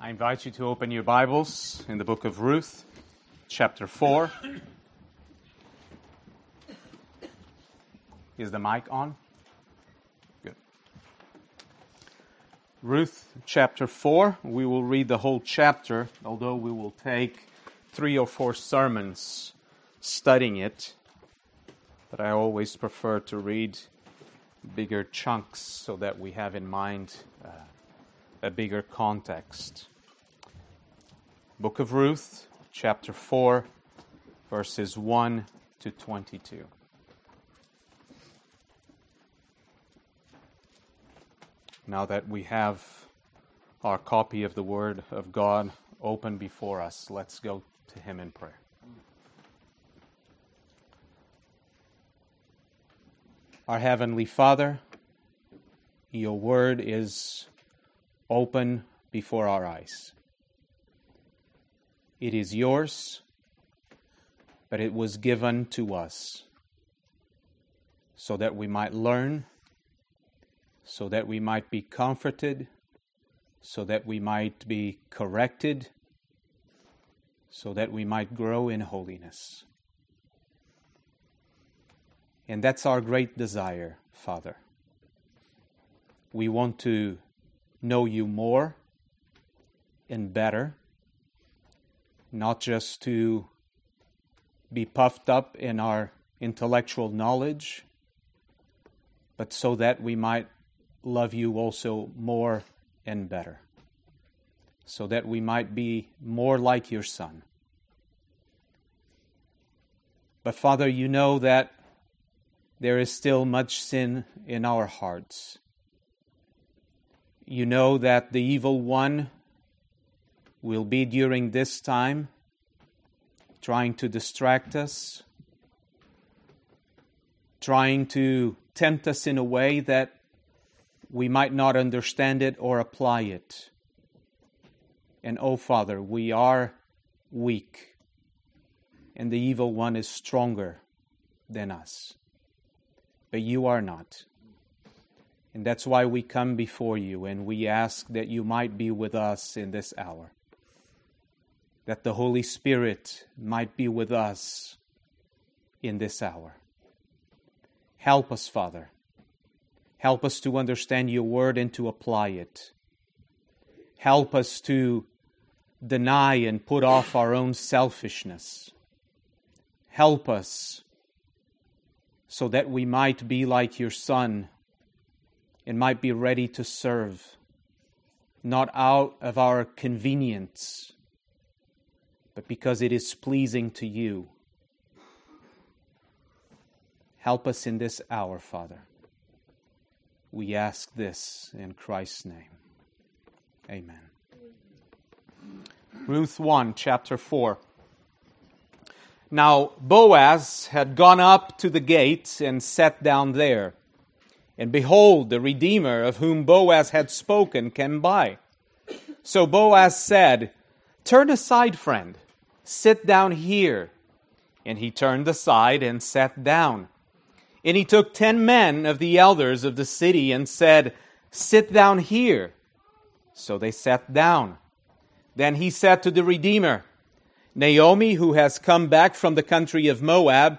I invite you to open your Bibles in the book of Ruth, chapter 4. Is the mic on? Good. Ruth chapter 4. We will read the whole chapter, although we will take three or four sermons studying it. But I always prefer to read bigger chunks so that we have in mind uh, a bigger context. Book of Ruth, chapter 4, verses 1 to 22. Now that we have our copy of the Word of God open before us, let's go to Him in prayer. Our Heavenly Father, your Word is open before our eyes. It is yours, but it was given to us so that we might learn, so that we might be comforted, so that we might be corrected, so that we might grow in holiness. And that's our great desire, Father. We want to know you more and better, not just to be puffed up in our intellectual knowledge, but so that we might love you also more and better, so that we might be more like your Son. But Father, you know that there is still much sin in our hearts you know that the evil one will be during this time trying to distract us, trying to tempt us in a way that we might not understand it or apply it. And oh, Father, we are weak, and the evil one is stronger than us. But you are not. And that's why we come before you and we ask that you might be with us in this hour. That the Holy Spirit might be with us in this hour. Help us, Father. Help us to understand your word and to apply it. Help us to deny and put off our own selfishness. Help us so that we might be like your Son and might be ready to serve, not out of our convenience, but because it is pleasing to you. Help us in this hour, Father. We ask this in Christ's name. Amen. Ruth 1, chapter 4. Now Boaz had gone up to the gate and sat down there. And behold, the Redeemer of whom Boaz had spoken came by. So Boaz said, Turn aside, friend, sit down here. And he turned aside and sat down. And he took ten men of the elders of the city and said, Sit down here. So they sat down. Then he said to the Redeemer, Naomi, who has come back from the country of Moab,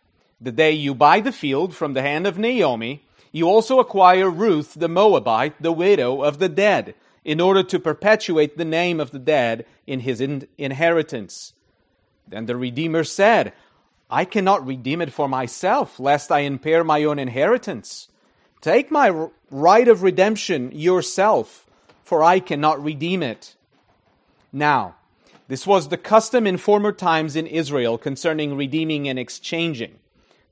the day you buy the field from the hand of Naomi, you also acquire Ruth the Moabite, the widow of the dead, in order to perpetuate the name of the dead in his in- inheritance. Then the Redeemer said, I cannot redeem it for myself, lest I impair my own inheritance. Take my right of redemption yourself, for I cannot redeem it. Now, this was the custom in former times in Israel concerning redeeming and exchanging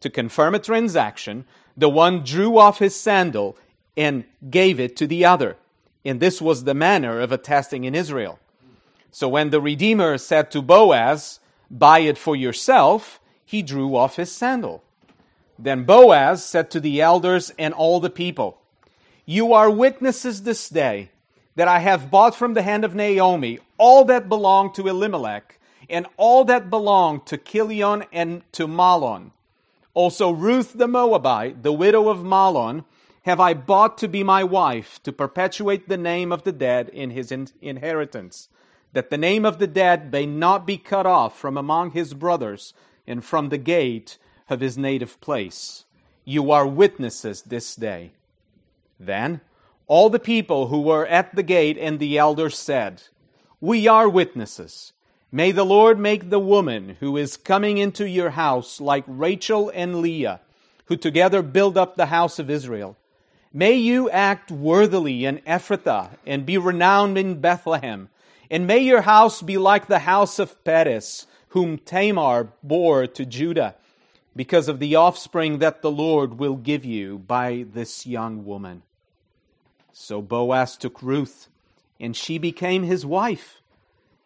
to confirm a transaction, the one drew off his sandal and gave it to the other. And this was the manner of attesting in Israel. So when the Redeemer said to Boaz, Buy it for yourself, he drew off his sandal. Then Boaz said to the elders and all the people, You are witnesses this day that I have bought from the hand of Naomi all that belonged to Elimelech and all that belonged to Chilion and to Mahlon. Also Ruth the Moabite, the widow of Mahlon, have I bought to be my wife to perpetuate the name of the dead in his in- inheritance, that the name of the dead may not be cut off from among his brothers and from the gate of his native place. You are witnesses this day. Then all the people who were at the gate and the elders said, We are witnesses. May the Lord make the woman who is coming into your house like Rachel and Leah, who together build up the house of Israel. May you act worthily in Ephrathah and be renowned in Bethlehem. And may your house be like the house of Perez, whom Tamar bore to Judah because of the offspring that the Lord will give you by this young woman. So Boaz took Ruth, and she became his wife.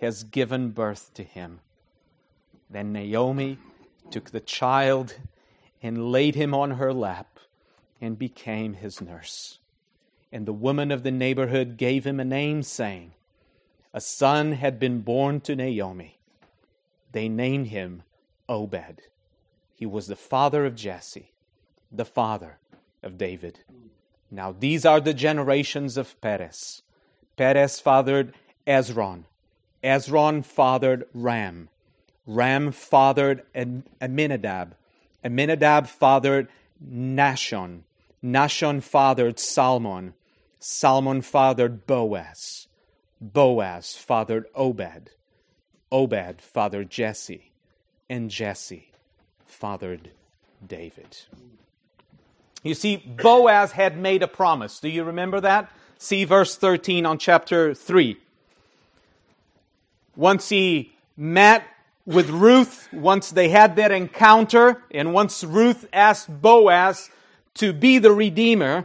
has given birth to him. Then Naomi took the child and laid him on her lap and became his nurse. And the woman of the neighborhood gave him a name, saying, A son had been born to Naomi. They named him Obed. He was the father of Jesse, the father of David. Now, these are the generations of Perez. Perez fathered Ezron. Ezron fathered Ram. Ram fathered Amminadab. Amminadab fathered Nahshon. Nahshon fathered Salmon. Salmon fathered Boaz. Boaz fathered Obed. Obed fathered Jesse and Jesse fathered David. You see, Boaz had made a promise. Do you remember that? See verse 13 on chapter 3. Once he met with Ruth, once they had that encounter, and once Ruth asked Boaz to be the Redeemer,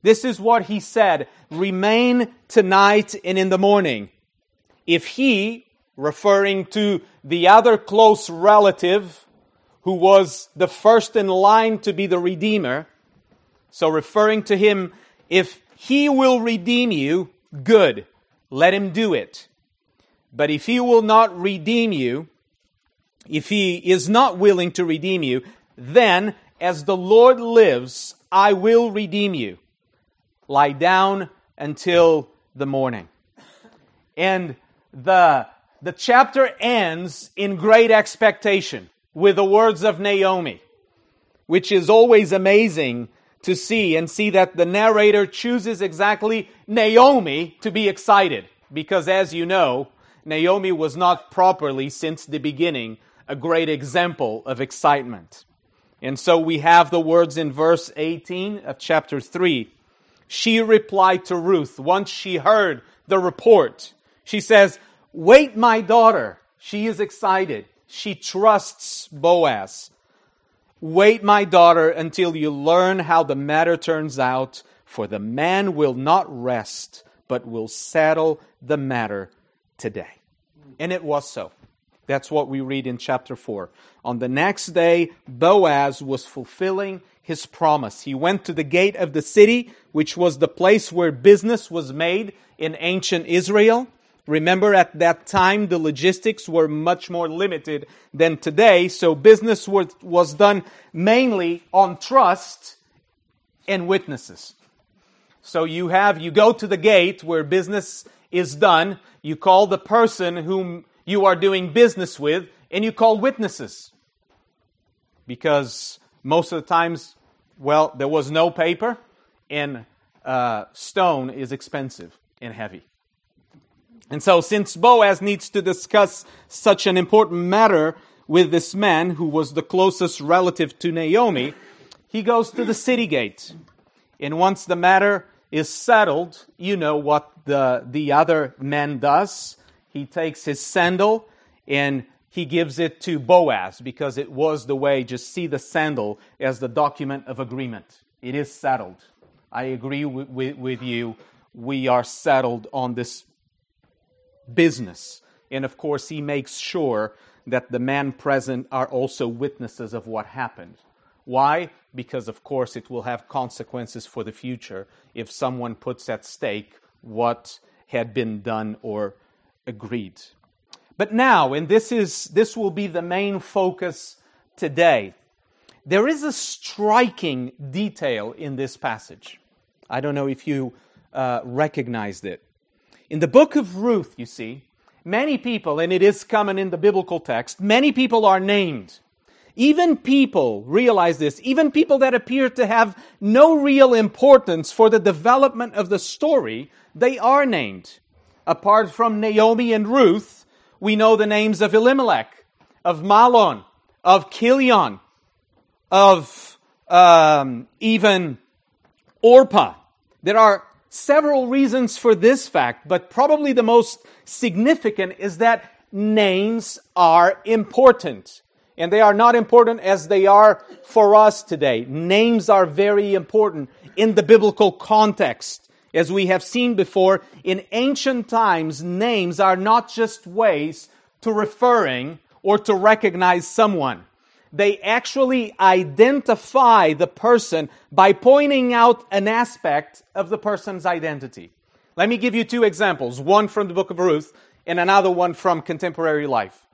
this is what he said Remain tonight and in the morning. If he, referring to the other close relative who was the first in line to be the Redeemer. So, referring to him, if he will redeem you, good, let him do it. But if he will not redeem you, if he is not willing to redeem you, then, as the Lord lives, I will redeem you. Lie down until the morning. And the the chapter ends in great expectation with the words of Naomi, which is always amazing to see and see that the narrator chooses exactly Naomi to be excited. Because as you know, Naomi was not properly, since the beginning, a great example of excitement. And so we have the words in verse 18 of chapter 3. She replied to Ruth once she heard the report. She says, Wait, my daughter. She is excited. She trusts Boaz. Wait, my daughter, until you learn how the matter turns out, for the man will not rest, but will settle the matter today. And it was so. That's what we read in chapter 4. On the next day, Boaz was fulfilling his promise. He went to the gate of the city, which was the place where business was made in ancient Israel. Remember, at that time, the logistics were much more limited than today, so business was, done mainly on trust and witnesses. So you have, you go to the gate where business is done, you call the person whom you are doing business with, and you call witnesses. Because most of the times, well, there was no paper, and uh, stone is expensive and heavy. And so, since Boaz needs to discuss such an important matter with this man who was the closest relative to Naomi, he goes to the city gate. And once the matter is settled, you know what the, the other man does. He takes his sandal and he gives it to Boaz because it was the way, just see the sandal as the document of agreement. It is settled. I agree with, with, with you. We are settled on this business. And of course, he makes sure that the men present are also witnesses of what happened. Why? Because, of course, it will have consequences for the future if someone puts at stake what had been done or agreed. But now, and this, is, this will be the main focus today, there is a striking detail in this passage. I don't know if you uh, recognized it. In the book of Ruth, you see, many people, and it is common in the biblical text, many people are named. Even people, realize this, even people that appear to have no real importance for the development of the story, they are named. Apart from Naomi and Ruth, we know the names of Elimelech, of Mahlon, of Chilion, of um, even Orpah. There are several reasons for this fact, but probably the most significant is that names are important. And they are not important as they are for us today. Names are very important in the biblical context. As we have seen before, in ancient times, names are not just ways to referring or to recognize someone they actually identify the person by pointing out an aspect of the person's identity. Let me give you two examples one from the book of Ruth and another one from contemporary life.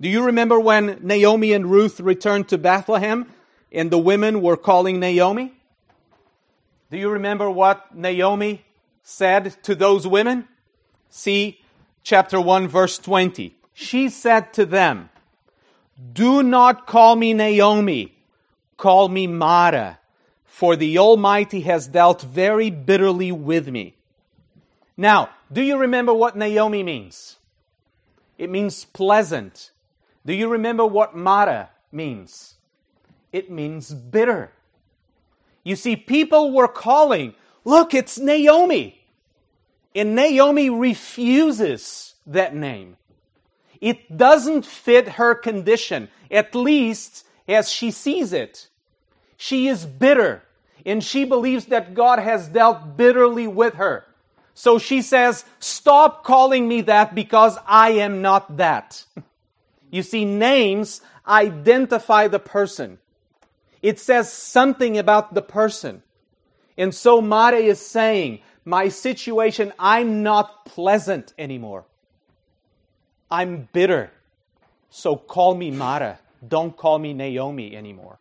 Do you remember when Naomi and Ruth returned to Bethlehem and the women were calling Naomi? Do you remember what Naomi said to those women? See chapter 1, verse 20. She said to them, do not call me Naomi, call me Mara, for the Almighty has dealt very bitterly with me. Now, do you remember what Naomi means? It means pleasant. Do you remember what Mara means? It means bitter. You see, people were calling, look, it's Naomi. And Naomi refuses that name. It doesn't fit her condition, at least as she sees it. She is bitter, and she believes that God has dealt bitterly with her. So she says, Stop calling me that because I am not that. You see, names identify the person, it says something about the person. And so Mare is saying, My situation, I'm not pleasant anymore. I'm bitter. So call me Mara. Don't call me Naomi anymore.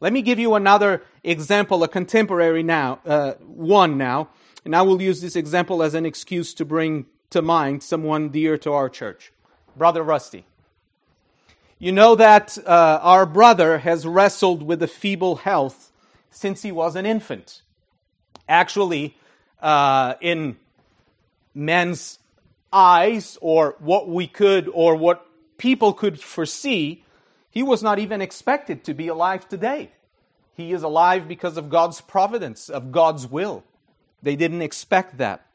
Let me give you another example, a contemporary now, uh, one now. And I will use this example as an excuse to bring to mind someone dear to our church, Brother Rusty. You know that uh, our brother has wrestled with a feeble health since he was an infant. Actually, uh, in men's eyes or what we could or what people could foresee, he was not even expected to be alive today. He is alive because of God's providence, of God's will. They didn't expect that.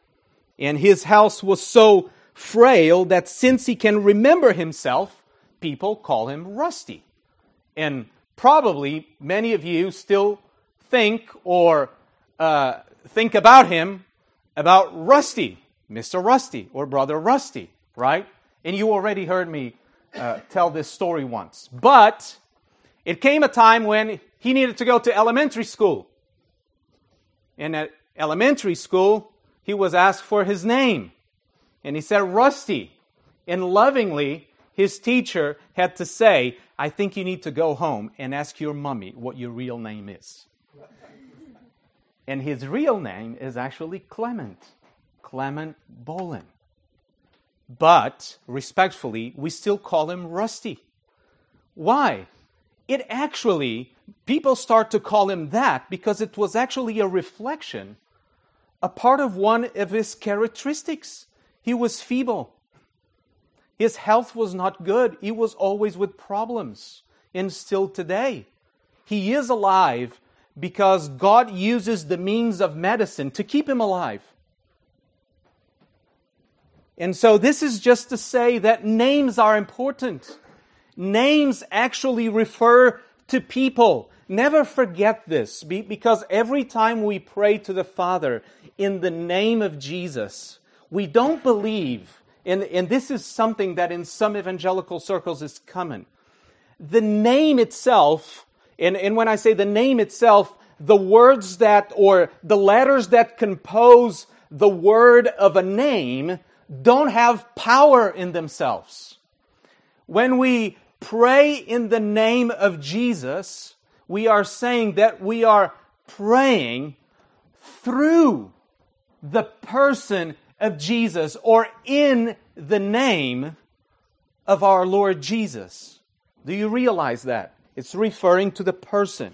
And his house was so frail that since he can remember himself, people call him Rusty. And probably many of you still think or uh, think about him about Rusty. Mr. Rusty or Brother Rusty, right? And you already heard me uh, tell this story once. But it came a time when he needed to go to elementary school. And at elementary school, he was asked for his name. And he said, Rusty. And lovingly, his teacher had to say, I think you need to go home and ask your mummy what your real name is. And his real name is actually Clement. Clement Bolin. But, respectfully, we still call him Rusty. Why? It actually, people start to call him that because it was actually a reflection, a part of one of his characteristics. he was feeble. His health was not good. He was always with problems. And still today, he is alive because God uses the means of medicine to keep him alive. And so, this is just to say that names are important. Names actually refer to people. Never forget this because every time we pray to the Father in the name of Jesus, we don't believe, and, and this is something that in some evangelical circles is common. The name itself, and, and when I say the name itself, the words that, or the letters that compose the word of a name don't have power in themselves. When we pray in the name of Jesus, we are saying that we are praying through the person of Jesus or in the name of our Lord Jesus. Do you realize that? It's referring to the person.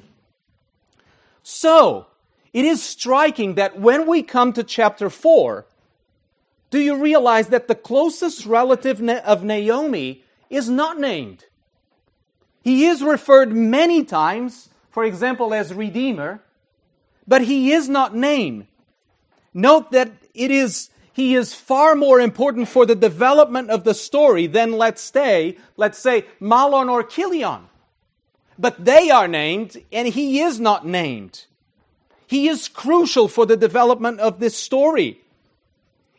So, it is striking that when we come to chapter 4, do you realize that the closest relative of Naomi is not named? He is referred many times, for example, as Redeemer, but he is not named. Note that it is he is far more important for the development of the story than let's say, let's say Mahlon or Chilion. But they are named and he is not named. He is crucial for the development of this story.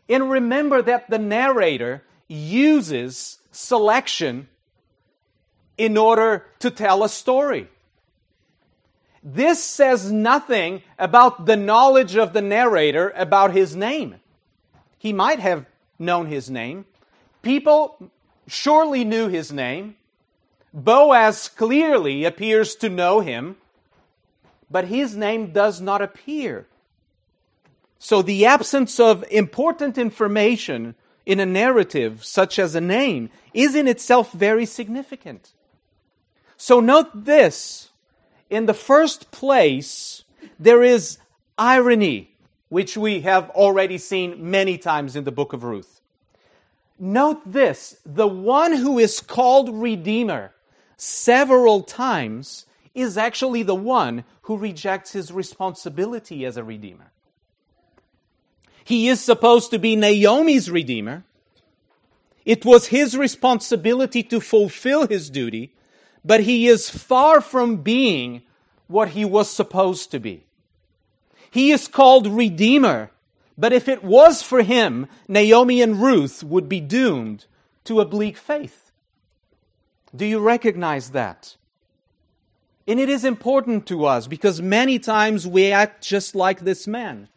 And remember that the narrator uses selection in order to tell a story. This says nothing about the knowledge of the narrator about his name. He might have known his name. People surely knew his name. Boaz clearly appears to know him, but his name does not appear. So the absence of important information in a narrative, such as a name, is in itself very significant. So note this. In the first place, there is irony, which we have already seen many times in the book of Ruth. Note this the one who is called Redeemer several times is actually the one who rejects his responsibility as a Redeemer. He is supposed to be Naomi's redeemer. It was his responsibility to fulfill his duty, but he is far from being what he was supposed to be. He is called Redeemer, but if it was for him, Naomi and Ruth would be doomed to a bleak faith. Do you recognize that? And it is important to us because many times we act just like this man.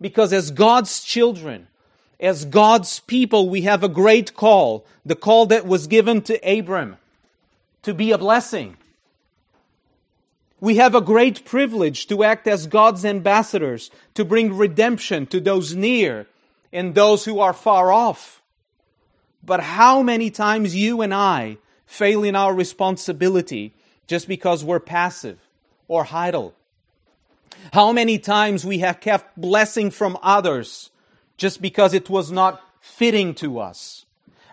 Because as God's children, as God's people, we have a great call. The call that was given to Abram to be a blessing. We have a great privilege to act as God's ambassadors, to bring redemption to those near and those who are far off. But how many times you and I fail in our responsibility just because we're passive or idle how many times we have kept blessing from others just because it was not fitting to us.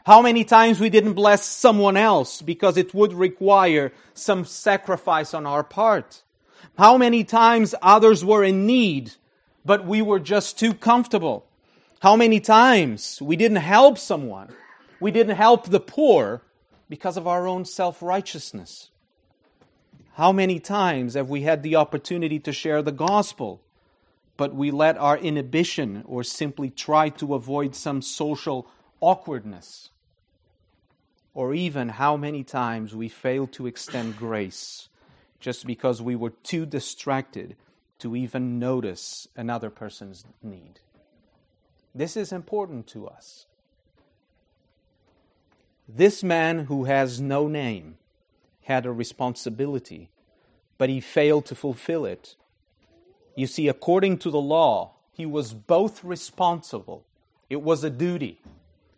How many times we didn't bless someone else because it would require some sacrifice on our part. How many times others were in need, but we were just too comfortable. How many times we didn't help someone. We didn't help the poor because of our own self righteousness. How many times have we had the opportunity to share the gospel, but we let our inhibition or simply try to avoid some social awkwardness? Or even how many times we failed to extend grace just because we were too distracted to even notice another person's need? This is important to us. This man who has no name had a responsibility, but he failed to fulfill it. You see, according to the law, he was both responsible, it was a duty.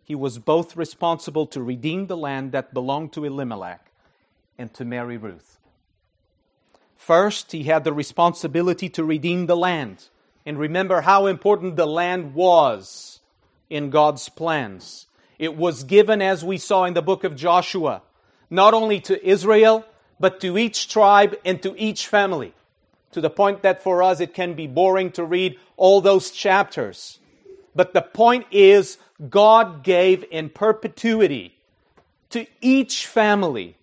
He was both responsible to redeem the land that belonged to Elimelech and to marry Ruth. First, he had the responsibility to redeem the land. And remember how important the land was in God's plans. It was given, as we saw in the book of Joshua, not only to Israel, but to each tribe and to each family. To the point that for us it can be boring to read all those chapters. But the point is, God gave in perpetuity to each family,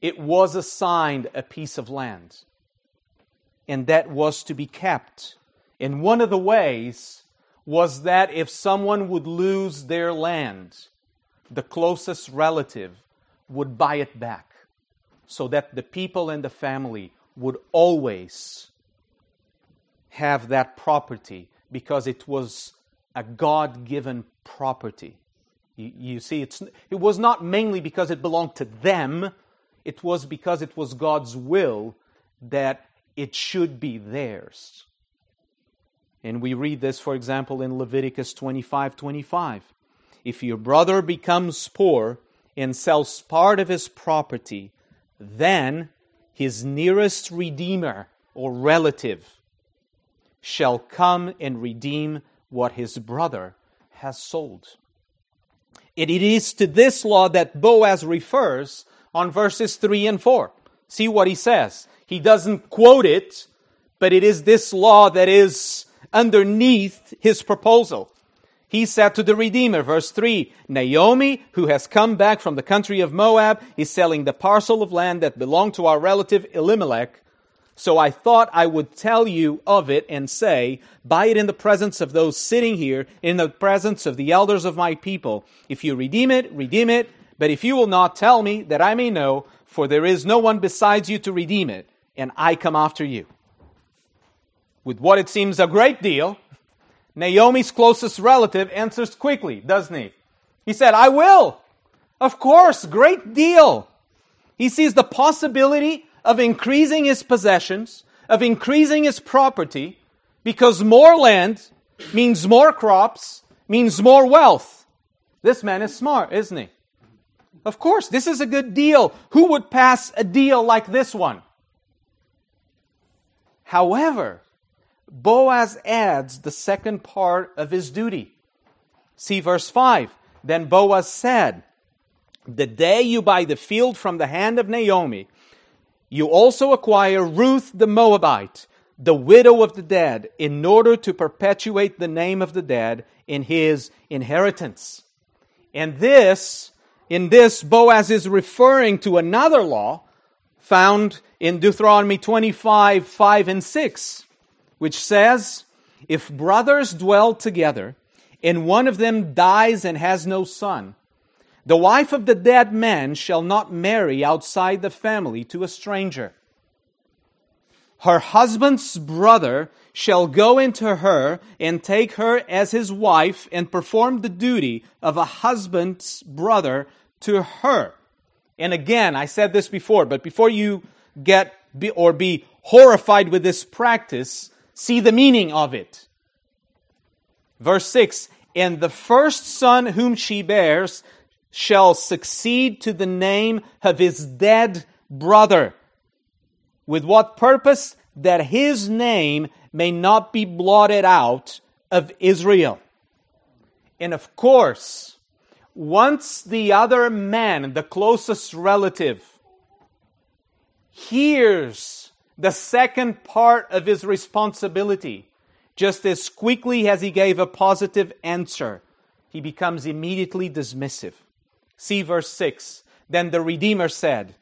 it was assigned a piece of land. And that was to be kept. And one of the ways was that if someone would lose their land, the closest relative would buy it back so that the people and the family would always have that property because it was a God given property. You, you, see, it was not mainly because it belonged to them, it was because it was God's will that it should be theirs. And we read this, for example, in Leviticus 25 25. If your brother becomes poor and sells part of his property, then his nearest redeemer or relative shall come and redeem what his brother has sold. And it is to this law that Boaz refers on verses 3 and 4. See what he says. He doesn't quote it, but it is this law that is underneath his proposal. He said to the Redeemer, verse 3 Naomi, who has come back from the country of Moab, is selling the parcel of land that belonged to our relative Elimelech so I thought I would tell you of it and say, Buy it in the presence of those sitting here, in the presence of the elders of my people. If you redeem it, redeem it. But if you will not tell me, that I may know, for there is no one besides you to redeem it, and I come after you. With what it seems a great deal, Naomi's closest relative answers quickly, doesn't he? He said, I will. Of course, great deal. He sees the possibility of increasing his possessions, of increasing his property, because more land means more crops, means more wealth. This man is smart, isn't he? Of course, this is a good deal. Who would pass a deal like this one? However, Boaz adds the second part of his duty. See verse 5. Then Boaz said, The day you buy the field from the hand of Naomi, you also acquire Ruth the Moabite, the widow of the dead, in order to perpetuate the name of the dead in his inheritance. And this, in this, Boaz is referring to another law found in Deuteronomy 25, 5 and 6, which says, If brothers dwell together, and one of them dies and has no son, the wife of the dead man shall not marry outside the family to a stranger. Her husband's brother shall go into her and take her as his wife and perform the duty of a husband's brother to her. And again, I said this before, but before you get be, or be horrified with this practice, see the meaning of it. Verse 6 And the first son whom she bears shall succeed to the name of his dead brother. With what purpose? That his name may not be blotted out of Israel. And of course, once the other man, the closest relative, hears the second part of his responsibility, just as quickly as he gave a positive answer, he becomes immediately dismissive. See verse 6. Then the Redeemer said,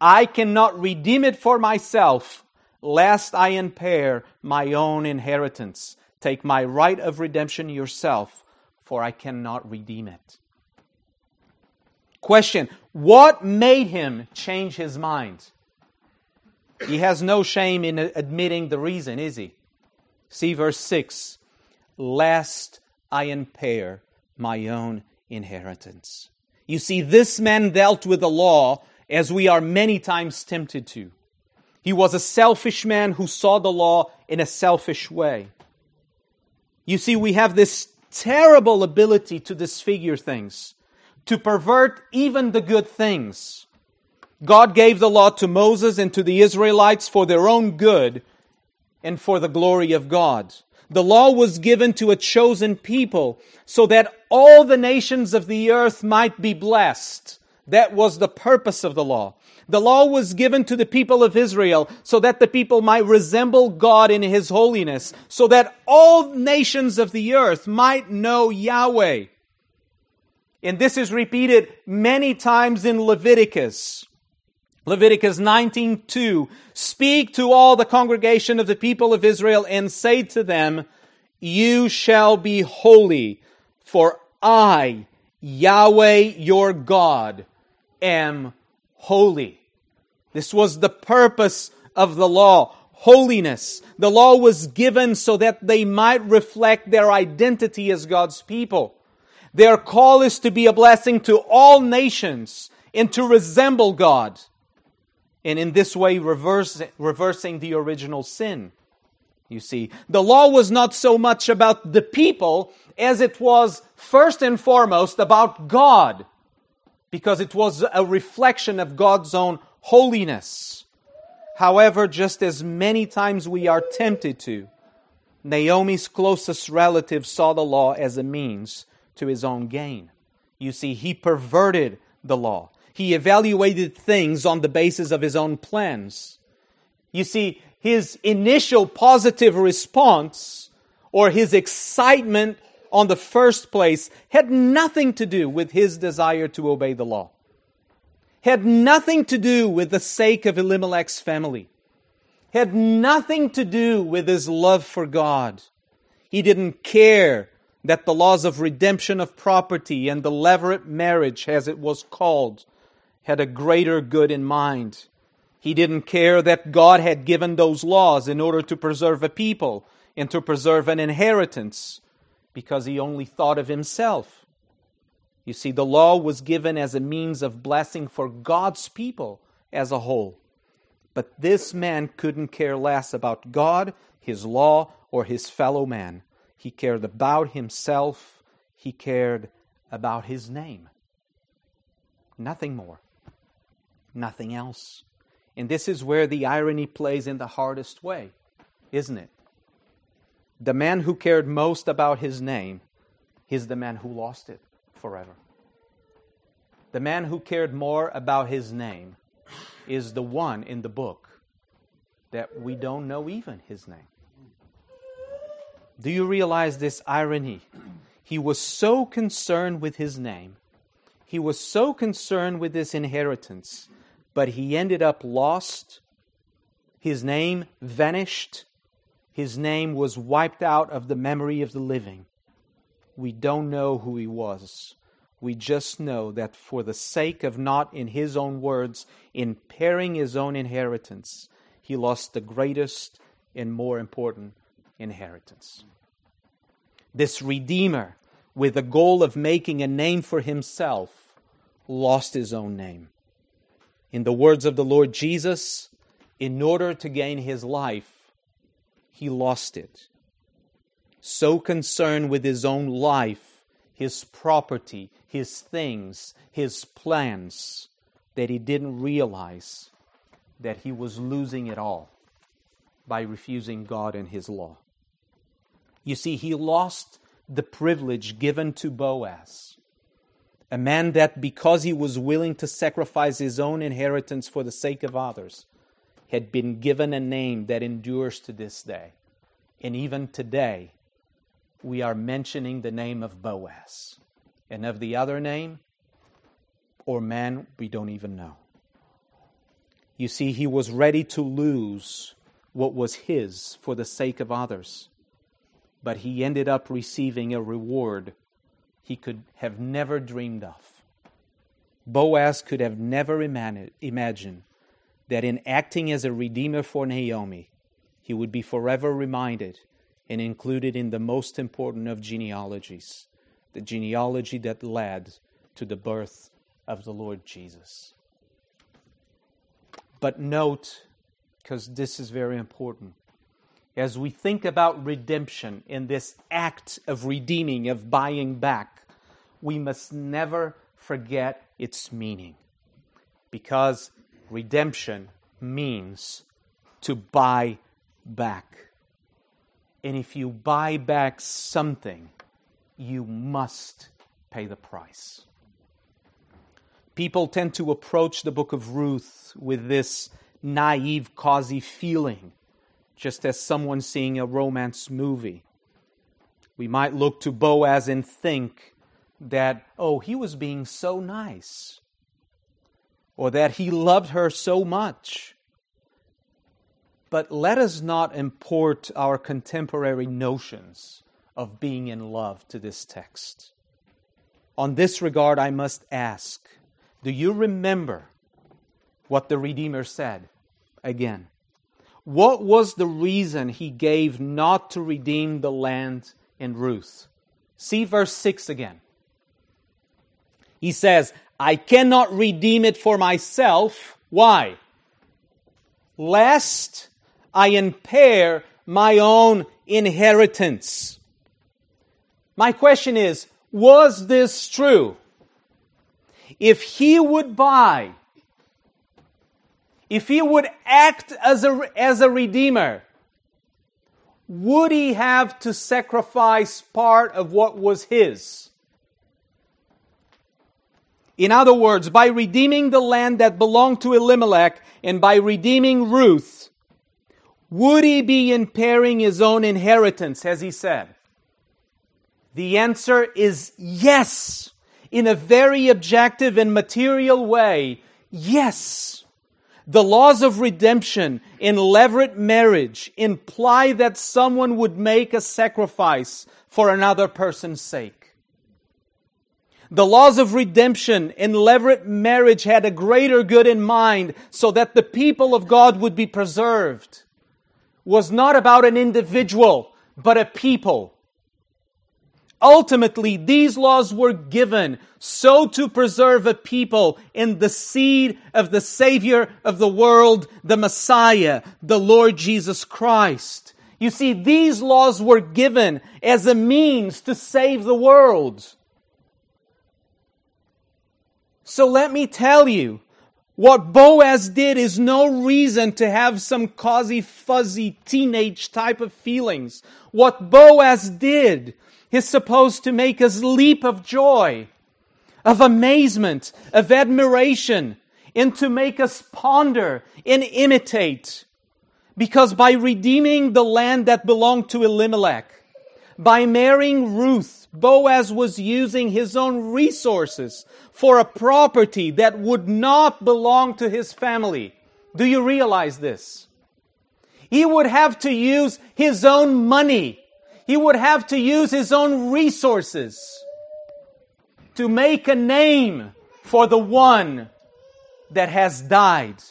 I cannot redeem it for myself, lest I impair my own inheritance. Take my right of redemption yourself, for I cannot redeem it. Question What made him change his mind? He has no shame in admitting the reason, is he? See verse 6 Lest I impair my own inheritance. You see, this man dealt with the law as we are many times tempted to. He was a selfish man who saw the law in a selfish way. You see, we have this terrible ability to disfigure things, to pervert even the good things. God gave the law to Moses and to the Israelites for their own good and for the glory of God. The law was given to a chosen people so that all the nations of the earth might be blessed. That was the purpose of the law. The law was given to the people of Israel so that the people might resemble God in His holiness, so that all nations of the earth might know Yahweh. And this is repeated many times in Leviticus. Leviticus 19:2 Speak to all the congregation of the people of Israel and say to them you shall be holy for I Yahweh your God am holy this was the purpose of the law holiness. The law was given so that they might reflect their identity as God's people. Their call is to be a blessing to all nations and to resemble God. And in this way, reverse, reversing the original sin. You see, the law was not so much about the people as it was first and foremost about God, because it was a reflection of God's own holiness. However, just as many times we are tempted to, Naomi's closest relative saw the law as a means to his own gain. You see, he perverted the law. He evaluated things on the basis of his own plans. You see, his initial positive response or his excitement on the first place had nothing to do with his desire to obey the law had nothing to do with the sake of Elimelech's family, had nothing to do with his love for God. He didn't care that the laws of redemption of property and the levirate marriage, as it was called, had a greater good in mind. He didn't care that God had given those laws in order to preserve a people and to preserve an inheritance, because he only thought of himself. You see, the law was given as a means of blessing for God's people as a whole. But this man couldn't care less about God, his law, or his fellow man. He cared about himself, he cared about his name. Nothing more, nothing else. And this is where the irony plays in the hardest way, isn't it? The man who cared most about his name is the man who lost it forever. The man who cared more about his name is the one in the book that we don't know even his name. Do you realize this irony? He was so concerned with his name, he was so concerned with his inheritance, but he ended up lost. His name vanished. His name was wiped out of the memory of the living. We don't know who he was. We just know that for the sake of not, in his own words, impairing his own inheritance, he lost the greatest and more important inheritance. This Redeemer, with the goal of making a name for himself, lost his own name. In the words of the Lord Jesus, in order to gain his life, he lost it. So concerned with his own life, his property, his things, his plans, that he didn't realize that he was losing it all by refusing God and his law. You see, he lost the privilege given to Boaz, a man that, because he was willing to sacrifice his own inheritance for the sake of others, had been given a name that endures to this day. And even today, we are mentioning the name of Boaz. And of the other name, or man, we don't even know. You see, he was ready to lose what was his for the sake of others, but he ended up receiving a reward he could have never dreamed of. Boaz could have never imagined that in acting as a redeemer for Naomi, he would be forever reminded and included in the most important of genealogies, the genealogy that led to the birth of the Lord Jesus. But note, because this is very important, as we think about redemption in this act of redeeming, of buying back, we must never forget its meaning. Because redemption means to buy back. And if you buy back something, you must pay the price. People tend to approach the book of Ruth with this naive, cozy feeling, just as someone seeing a romance movie. We might look to Boaz and think that, oh, he was being so nice, or that he loved her so much. But let us not import our contemporary notions of being in love to this text. On this regard, I must ask do you remember what the Redeemer said? Again, what was the reason he gave not to redeem the land in Ruth? See verse 6 again. He says, I cannot redeem it for myself. Why? Lest I impair my own inheritance. My question is, was this true? If he would buy, if he would act as a, as a redeemer, would he have to sacrifice part of what was his? In other words, by redeeming the land that belonged to Elimelech and by redeeming Ruth, would he be impairing his own inheritance, as he said? The answer is yes. In a very objective and material way, yes. The laws of redemption in levirate marriage imply that someone would make a sacrifice for another person's sake. The laws of redemption in levirate marriage had a greater good in mind so that the people of God would be preserved was not about an individual, but a people. Ultimately, these laws were given so to preserve a people in the seed of the Savior of the world, the Messiah, the Lord Jesus Christ. You see, these laws were given as a means to save the world. So let me tell you, what Boaz did is no reason to have some cozy, fuzzy teenage type of feelings. What Boaz did is supposed to make us leap of joy, of amazement, of admiration, and to make us ponder and imitate. Because by redeeming the land that belonged to Elimelech, by marrying Ruth, Boaz was using his own resources for a property that would not belong to his family. Do you realize this? He would have to use his own money. He would have to use his own resources to make a name for the one that has died,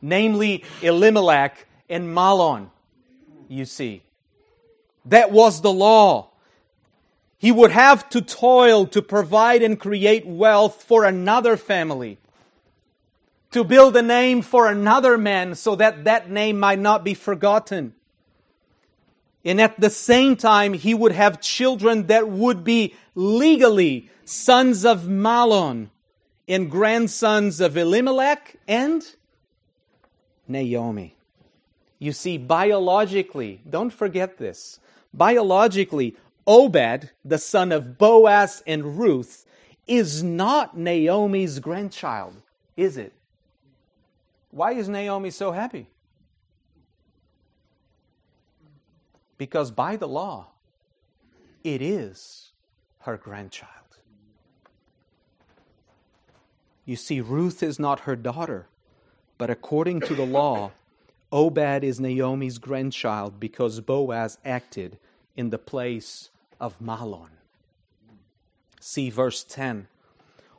namely Elimelech and Mahlon, you see. That was the law. He would have to toil to provide and create wealth for another family, to build a name for another man so that that name might not be forgotten. And at the same time, he would have children that would be legally sons of Mahlon and grandsons of Elimelech and Naomi. You see, biologically, don't forget this. Biologically, Obed, the son of Boaz and Ruth, is not Naomi's grandchild, is it? Why is Naomi so happy? Because by the law, it is her grandchild. You see, Ruth is not her daughter, but according to the law, Obed is Naomi's grandchild because Boaz acted in the place of Mahlon. See verse 10.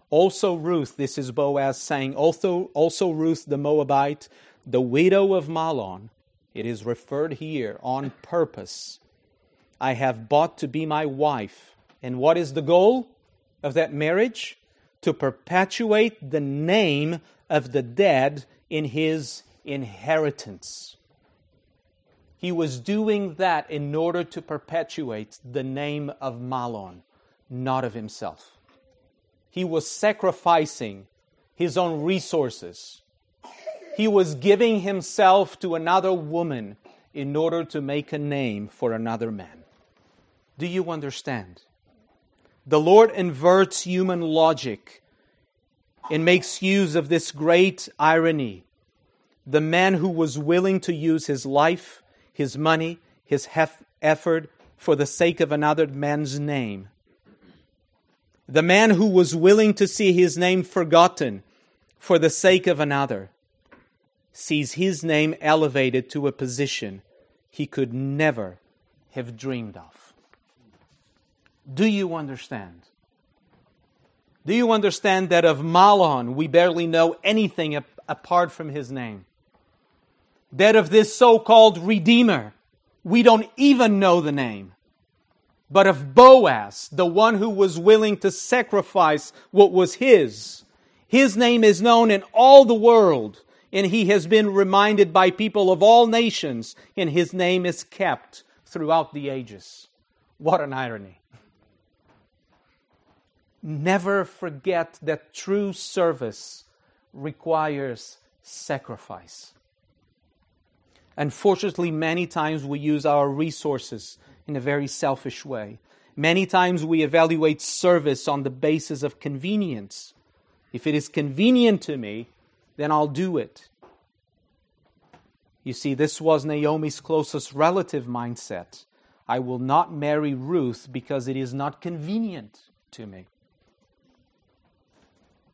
Also, Ruth, this is Boaz saying, also, also Ruth the Moabite, the widow of Mahlon, it is referred here on purpose. I have bought to be my wife. And what is the goal of that marriage? To perpetuate the name of the dead in his inheritance. He was doing that in order to perpetuate the name of Mahlon, not of himself. He was sacrificing his own resources. He was giving himself to another woman in order to make a name for another man. Do you understand? The Lord inverts human logic and makes use of this great irony. The man who was willing to use his life, his money, his hef- effort for the sake of another man's name. The man who was willing to see his name forgotten for the sake of another sees his name elevated to a position he could never have dreamed of. Do you understand? Do you understand that of Mahlon we barely know anything apart from his name? That of this so called Redeemer we don't even know the name. But of Boaz, the one who was willing to sacrifice what was his, his name is known in all the world, and he has been reminded by people of all nations, and his name is kept throughout the ages. What an irony. Never forget that true service requires sacrifice. Unfortunately, many times we use our resources in a very selfish way. Many times we evaluate service on the basis of convenience. If it is convenient to me, then I'll do it. You see, this was Naomi's closest relative mindset. I will not marry Ruth because it is not convenient to me.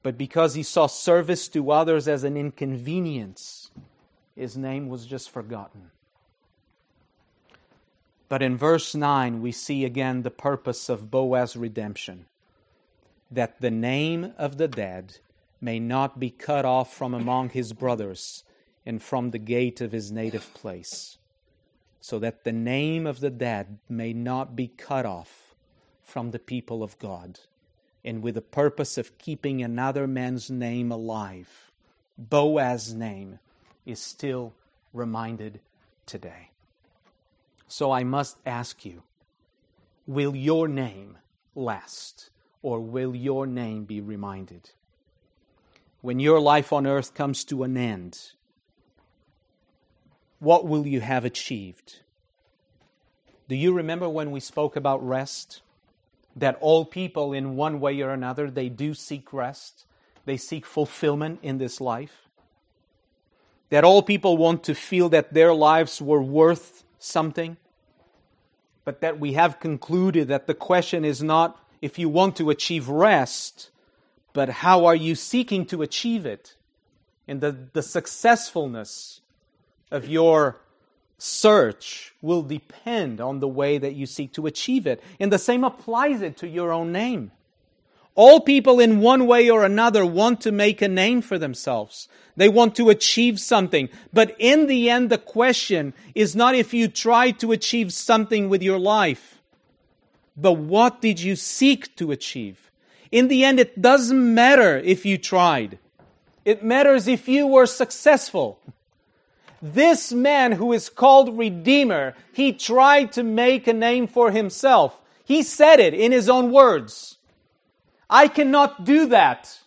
But because he saw service to others as an inconvenience, his name was just forgotten. But in verse 9, we see again the purpose of Boaz's redemption that the name of the dead may not be cut off from among his brothers and from the gate of his native place, so that the name of the dead may not be cut off from the people of God, and with the purpose of keeping another man's name alive, Boaz's name is still reminded today. So I must ask you will your name last, or will your name be reminded? When your life on earth comes to an end, what will you have achieved? Do you remember when we spoke about rest? That all people, in one way or another, they do seek rest. They seek fulfillment in this life that all people want to feel that their lives were worth something, but that we have concluded that the question is not if you want to achieve rest, but how are you seeking to achieve it? And the, the successfulness of your search will depend on the way that you seek to achieve it. And the same applies it to your own name. All people, in one way or another, want to make a name for themselves. They want to achieve something. But in the end, the question is not if you try to achieve something with your life, but what did you seek to achieve? In the end, it doesn't matter if you tried. It matters if you were successful. This man who is called Redeemer, he tried to make a name for himself. He said it in his own words. I cannot do that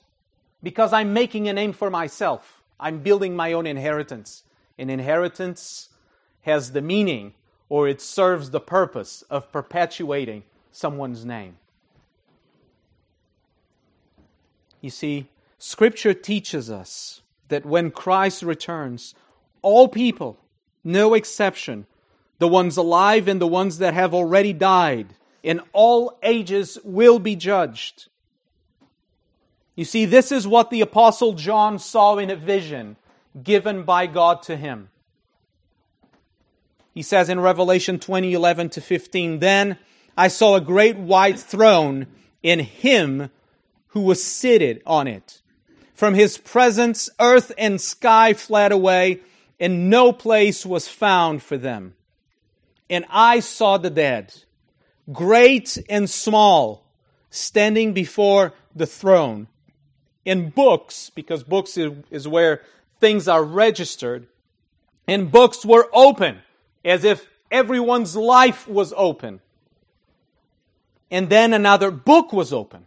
because I'm making a name for myself. I'm building my own inheritance. An inheritance has the meaning or it serves the purpose of perpetuating someone's name. You see, Scripture teaches us that when Christ returns, all people, no exception, the ones alive and the ones that have already died, in all ages will be judged. You see, this is what the Apostle John saw in a vision given by God to him. He says in Revelation 20 11 to 15, Then I saw a great white throne in him who was seated on it. From his presence, earth and sky fled away, and no place was found for them. And I saw the dead, great and small, standing before the throne in books, because books is where things are registered, and books were open, as if everyone's life was open. And then another book was open,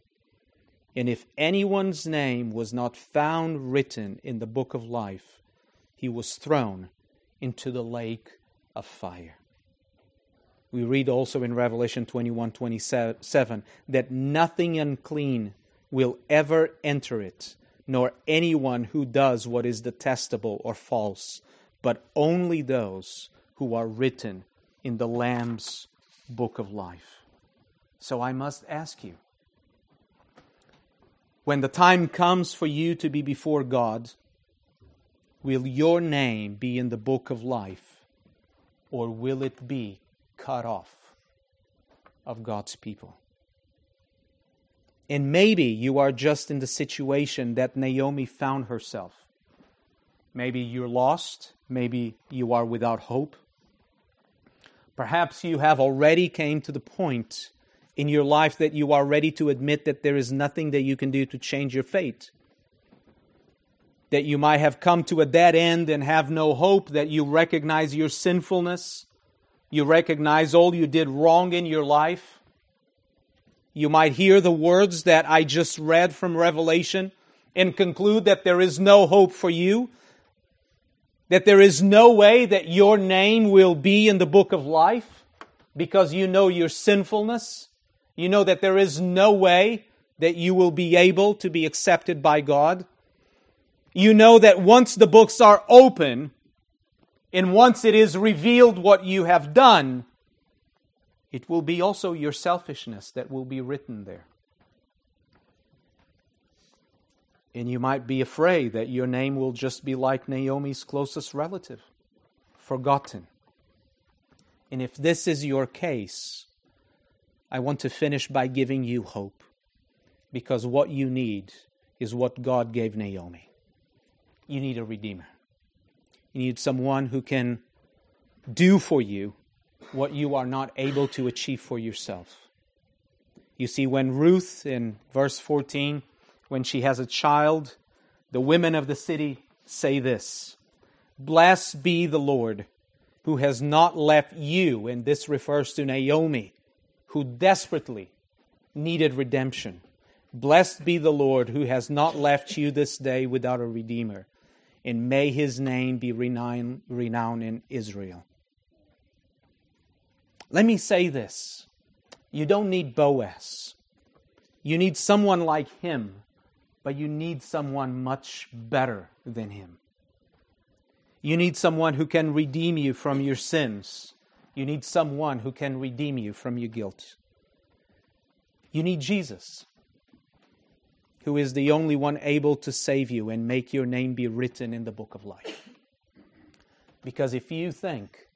And if anyone's name was not found written in the book of life, he was thrown into the lake of fire. We read also in Revelation 21 27 that nothing unclean will ever enter it, nor anyone who does what is detestable or false, but only those who are written in the Lamb's book of life. So I must ask you when the time comes for you to be before God, will your name be in the book of life or will it be cut off of God's people? And maybe you are just in the situation that Naomi found herself. Maybe you're lost. Maybe you are without hope. Perhaps you have already came to the point in your life that you are ready to admit that there is nothing that you can do to change your fate. That you might have come to a dead end and have no hope, that you recognize your sinfulness, you recognize all you did wrong in your life. You might hear the words that I just read from Revelation and conclude that there is no hope for you, that there is no way that your name will be in the book of life because you know your sinfulness. You know that there is no way that you will be able to be accepted by God. You know that once the books are open and once it is revealed what you have done, it will be also your selfishness that will be written there. And you might be afraid that your name will just be like Naomi's closest relative, forgotten. And if this is your case, I want to finish by giving you hope because what you need is what God gave Naomi. You need a redeemer. You need someone who can do for you what you are not able to achieve for yourself. You see, when Ruth, in verse 14, when she has a child, the women of the city say this Blessed be the Lord who has not left you, and this refers to Naomi, who desperately needed redemption. Blessed be the Lord who has not left you this day without a redeemer, and may his name be renowned, in Israel. Let me say this you don't need Boaz. You need someone like him, but you need someone much better than him. You need someone who can redeem you from your sins you need someone who can redeem you from your guilt. You need Jesus, who is the only one able to save you and make your name be written in the book of life. Because if you think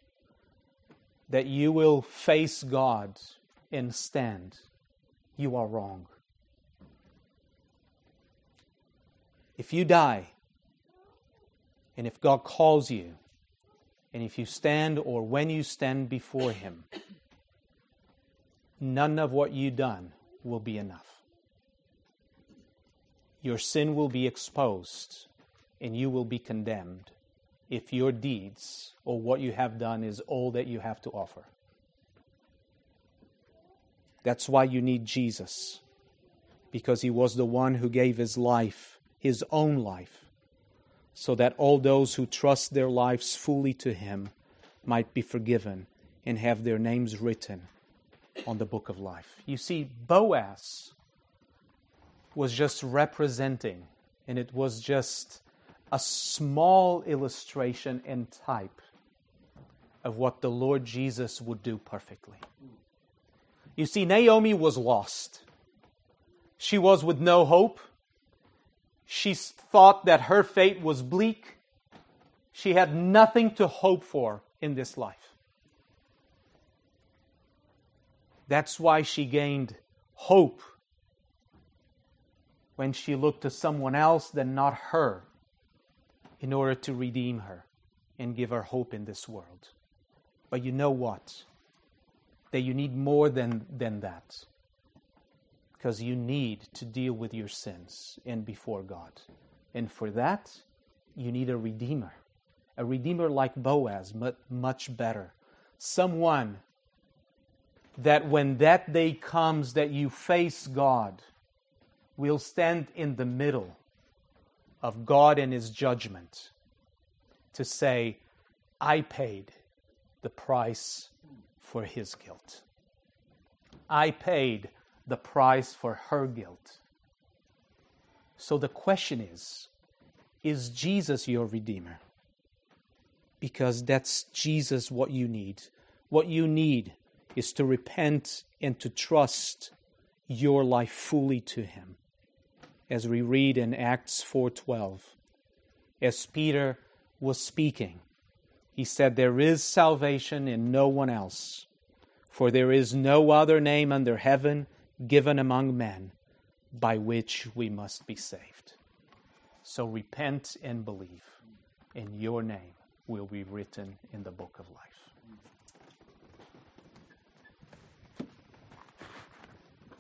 that you will face God and stand, you are wrong. If you die, and if God calls you, and if you stand or when you stand before Him, none of what you've done will be enough. Your sin will be exposed and you will be condemned if your deeds or what you have done is all that you have to offer. That's why you need Jesus, because He was the one who gave His life, His own life, so that all those who trust their lives fully to Him might be forgiven and have their names written on the book of life. You see, Boaz was just representing, and it was just a small illustration and type of what the Lord Jesus would do perfectly. You see, Naomi was lost. She was with no hope. She thought that her fate was bleak. She had nothing to hope for in this life. That's why she gained hope when she looked to someone else than not her in order to redeem her and give her hope in this world. But you know what? That you need more than, than that. Because you need to deal with your sins and before God. And for that, you need a redeemer. A redeemer like Boaz, but much better. Someone that when that day comes that you face God, will stand in the middle of God and His judgment to say, I paid the price for his guilt. I paid the price for her guilt. So the question is Is Jesus your Redeemer? Because that's Jesus what you need. What you need is to repent and to trust your life fully to him as we read in acts 4:12 as peter was speaking he said there is salvation in no one else for there is no other name under heaven given among men by which we must be saved. So repent and believe. And your name will be written in the book of life